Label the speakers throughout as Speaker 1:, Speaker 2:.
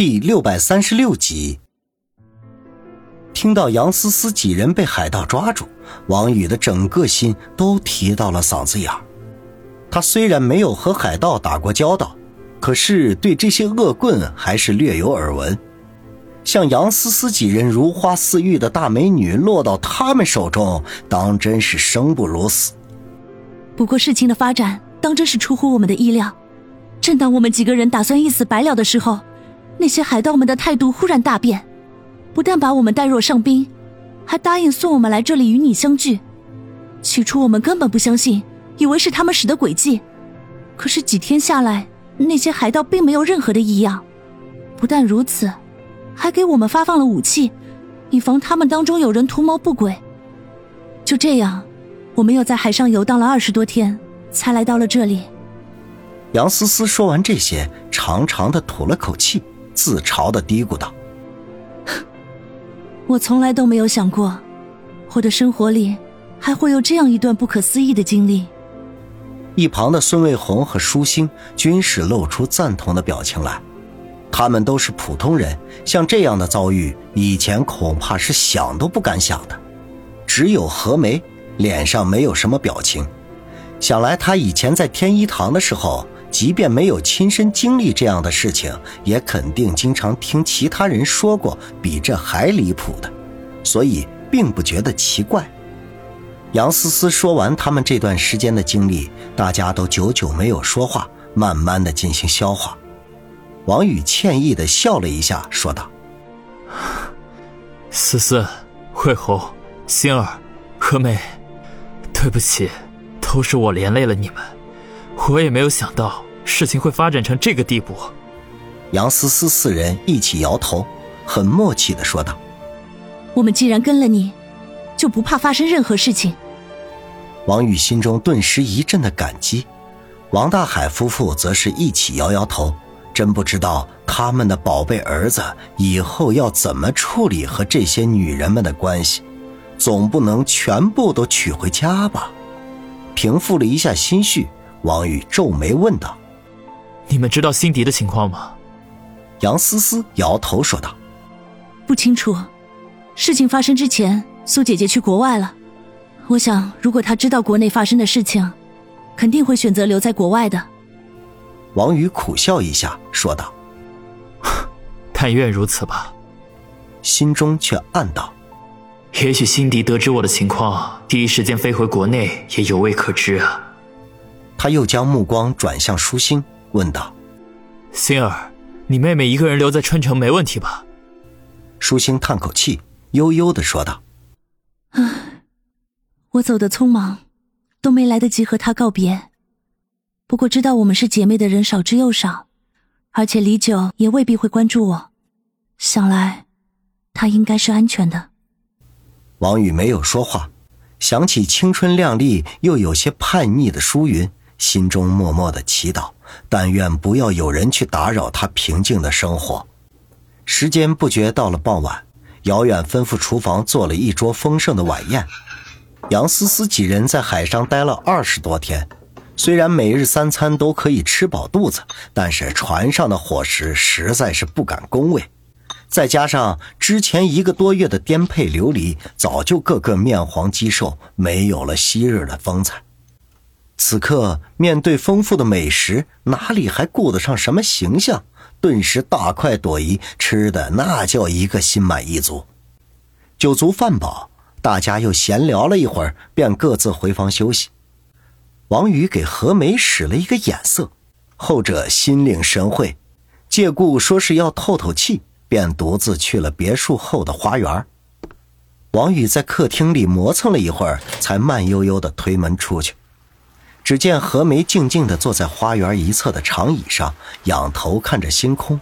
Speaker 1: 第六百三十六集，听到杨思思几人被海盗抓住，王宇的整个心都提到了嗓子眼他虽然没有和海盗打过交道，可是对这些恶棍还是略有耳闻。像杨思思几人如花似玉的大美女落到他们手中，当真是生不如死。
Speaker 2: 不过事情的发展当真是出乎我们的意料。正当我们几个人打算一死百了的时候。那些海盗们的态度忽然大变，不但把我们带若上宾，还答应送我们来这里与你相聚。起初我们根本不相信，以为是他们使的诡计。可是几天下来，那些海盗并没有任何的异样。不但如此，还给我们发放了武器，以防他们当中有人图谋不轨。就这样，我们又在海上游荡了二十多天，才来到了这里。
Speaker 1: 杨思思说完这些，长长的吐了口气。自嘲的嘀咕道：“
Speaker 2: 我从来都没有想过，我的生活里还会有这样一段不可思议的经历。”
Speaker 1: 一旁的孙卫红和舒心均是露出赞同的表情来。他们都是普通人，像这样的遭遇，以前恐怕是想都不敢想的。只有何梅脸上没有什么表情，想来她以前在天一堂的时候。即便没有亲身经历这样的事情，也肯定经常听其他人说过比这还离谱的，所以并不觉得奇怪。杨思思说完他们这段时间的经历，大家都久久没有说话，慢慢的进行消化。王宇歉意的笑了一下，说道：“
Speaker 3: 思思、慧红、星儿、何梅，对不起，都是我连累了你们。”我也没有想到事情会发展成这个地步。
Speaker 1: 杨思思四人一起摇头，很默契的说道：“
Speaker 2: 我们既然跟了你，就不怕发生任何事情。”
Speaker 1: 王宇心中顿时一阵的感激，王大海夫妇则是一起摇摇头，真不知道他们的宝贝儿子以后要怎么处理和这些女人们的关系，总不能全部都娶回家吧？平复了一下心绪。王宇皱眉问道：“
Speaker 3: 你们知道辛迪的情况吗？”
Speaker 1: 杨思思摇头说道：“
Speaker 2: 不清楚。事情发生之前，苏姐姐去国外了。我想，如果她知道国内发生的事情，肯定会选择留在国外的。”
Speaker 1: 王宇苦笑一下说道：“
Speaker 3: 但愿如此吧。”
Speaker 1: 心中却暗道：“
Speaker 3: 也许辛迪得知我的情况，第一时间飞回国内，也有未可知啊。”
Speaker 1: 他又将目光转向舒心，问道：“
Speaker 3: 星儿，你妹妹一个人留在春城没问题吧？”
Speaker 1: 舒心叹口气，悠悠的说道：“
Speaker 2: 啊，我走的匆忙，都没来得及和她告别。不过知道我们是姐妹的人少之又少，而且李九也未必会关注我。想来，她应该是安全的。”
Speaker 1: 王宇没有说话，想起青春靓丽又有些叛逆的舒云。心中默默的祈祷，但愿不要有人去打扰他平静的生活。时间不觉到了傍晚，姚远吩咐厨房做了一桌丰盛的晚宴。杨思思几人在海上待了二十多天，虽然每日三餐都可以吃饱肚子，但是船上的伙食实在是不敢恭维。再加上之前一个多月的颠沛流离，早就个个面黄肌瘦，没有了昔日的风采。此刻面对丰富的美食，哪里还顾得上什么形象？顿时大快朵颐，吃的那叫一个心满意足。酒足饭饱，大家又闲聊了一会儿，便各自回房休息。王宇给何梅使了一个眼色，后者心领神会，借故说是要透透气，便独自去了别墅后的花园。王宇在客厅里磨蹭了一会儿，才慢悠悠地推门出去。只见何梅静静地坐在花园一侧的长椅上，仰头看着星空。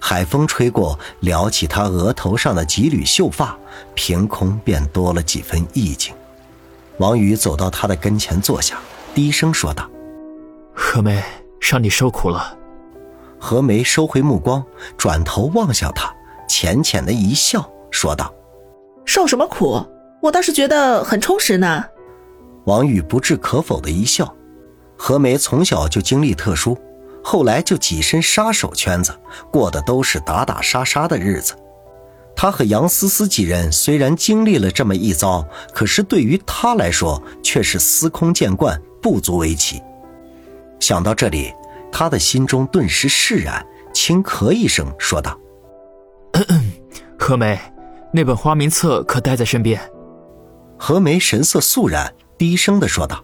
Speaker 1: 海风吹过，撩起她额头上的几缕秀发，凭空便多了几分意境。王宇走到她的跟前坐下，低声说道：“
Speaker 3: 何梅，让你受苦了。”
Speaker 1: 何梅收回目光，转头望向他，浅浅的一笑，说道：“
Speaker 4: 受什么苦？我倒是觉得很充实呢。”
Speaker 1: 王宇不置可否的一笑。何梅从小就经历特殊，后来就跻身杀手圈子，过的都是打打杀杀的日子。他和杨思思几人虽然经历了这么一遭，可是对于他来说却是司空见惯，不足为奇。想到这里，他的心中顿时释然，轻咳一声说道：“
Speaker 3: 何梅，那本花名册可带在身边？”
Speaker 1: 何梅神色肃然，低声的说道：“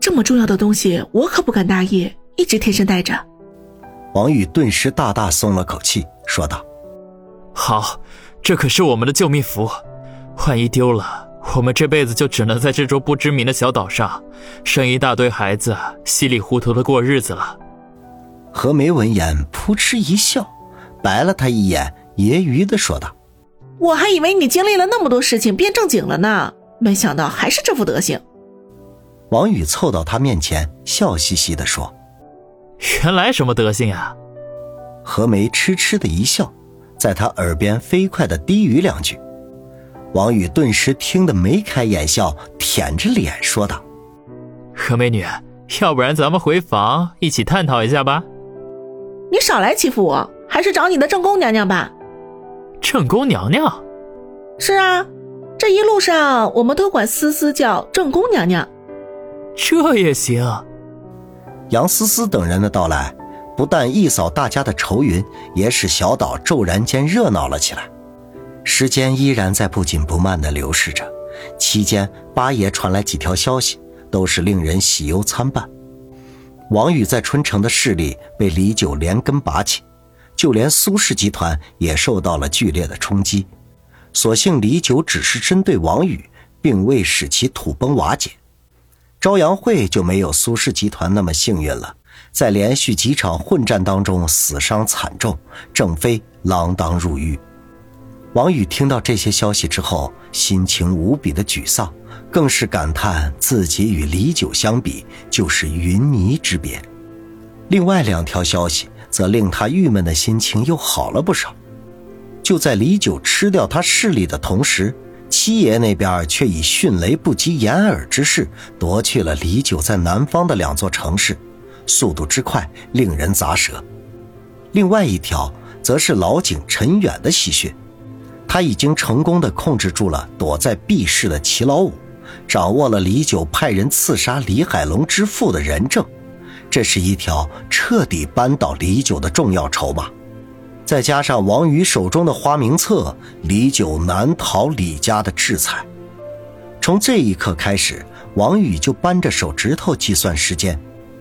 Speaker 4: 这么重要的东西，我可不敢大意，一直贴身带着。”
Speaker 1: 王宇顿时大大松了口气，说道：“
Speaker 3: 好。”这可是我们的救命符，万一丢了，我们这辈子就只能在这座不知名的小岛上，生一大堆孩子，稀里糊涂的过日子了。
Speaker 1: 何梅闻言扑哧一笑，白了他一眼，揶揄的说道：“
Speaker 4: 我还以为你经历了那么多事情变正经了呢，没想到还是这副德行。”
Speaker 1: 王宇凑到他面前，笑嘻嘻的说：“
Speaker 3: 原来什么德行呀？”
Speaker 1: 何梅痴痴的一笑。在他耳边飞快的低语两句，王宇顿时听得眉开眼笑，舔着脸说道：“
Speaker 3: 何美女，要不然咱们回房一起探讨一下吧。”
Speaker 4: 你少来欺负我，还是找你的正宫娘娘吧。
Speaker 3: 正宫娘娘？
Speaker 4: 是啊，这一路上我们都管思思叫正宫娘娘。
Speaker 3: 这也行。
Speaker 1: 杨思思等人的到来。不但一扫大家的愁云，也使小岛骤然间热闹了起来。时间依然在不紧不慢地流逝着，期间八爷传来几条消息，都是令人喜忧参半。王宇在春城的势力被李九连根拔起，就连苏氏集团也受到了剧烈的冲击。所幸李九只是针对王宇，并未使其土崩瓦解。朝阳会就没有苏氏集团那么幸运了。在连续几场混战当中死伤惨重，郑飞锒铛入狱。王宇听到这些消息之后，心情无比的沮丧，更是感叹自己与李九相比就是云泥之别。另外两条消息则令他郁闷的心情又好了不少。就在李九吃掉他势力的同时，七爷那边却以迅雷不及掩耳之势夺去了李九在南方的两座城市。速度之快，令人咂舌。另外一条，则是老井陈远的喜讯，他已经成功的控制住了躲在 B 市的齐老五，掌握了李九派人刺杀李海龙之父的人证，这是一条彻底扳倒李九的重要筹码。再加上王宇手中的花名册，李九难逃李家的制裁。从这一刻开始，王宇就扳着手指头计算时间。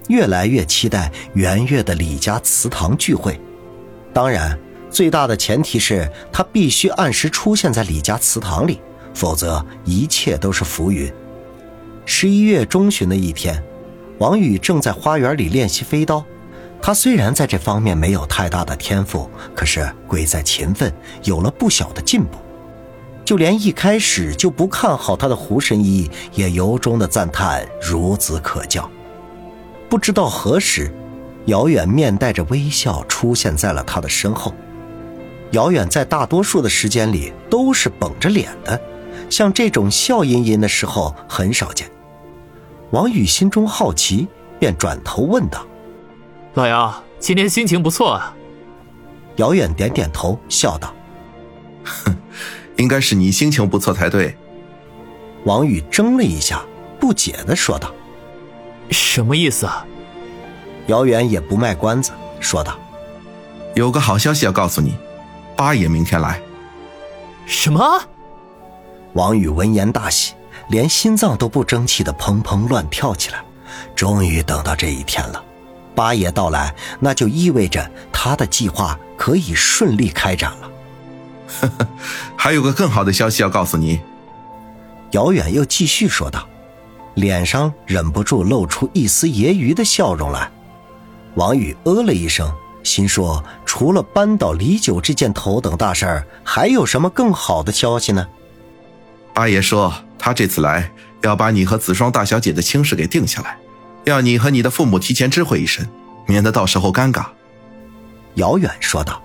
Speaker 1: 越来越期待元月的李家祠堂聚会，当然，最大的前提是他必须按时出现在李家祠堂里，否则一切都是浮云。十一月中旬的一天，王宇正在花园里练习飞刀。他虽然在这方面没有太大的天赋，可是贵在勤奋，有了不小的进步。就连一开始就不看好他的胡神医，也由衷的赞叹孺子可教。不知道何时，遥远面带着微笑出现在了他的身后。遥远在大多数的时间里都是绷着脸的，像这种笑吟吟的时候很少见。王宇心中好奇，便转头问道：“
Speaker 3: 老姚，今天心情不错啊？”
Speaker 1: 姚远点点头，笑道：“
Speaker 5: 哼，应该是你心情不错才对。”
Speaker 1: 王宇怔了一下，不解的说道。
Speaker 3: 什么意思啊？
Speaker 1: 姚远也不卖关子，说道：“
Speaker 5: 有个好消息要告诉你，八爷明天来。”
Speaker 3: 什么？
Speaker 1: 王宇闻言大喜，连心脏都不争气的砰砰乱跳起来。终于等到这一天了，八爷到来，那就意味着他的计划可以顺利开展了。
Speaker 5: 呵呵，还有个更好的消息要告诉你。
Speaker 1: 姚远又继续说道。脸上忍不住露出一丝揶揄的笑容来，王宇呃了一声，心说：除了扳倒李九这件头等大事儿，还有什么更好的消息呢？
Speaker 5: 八爷说，他这次来要把你和子双大小姐的亲事给定下来，要你和你的父母提前知会一声，免得到时候尴尬。
Speaker 1: 姚远说道。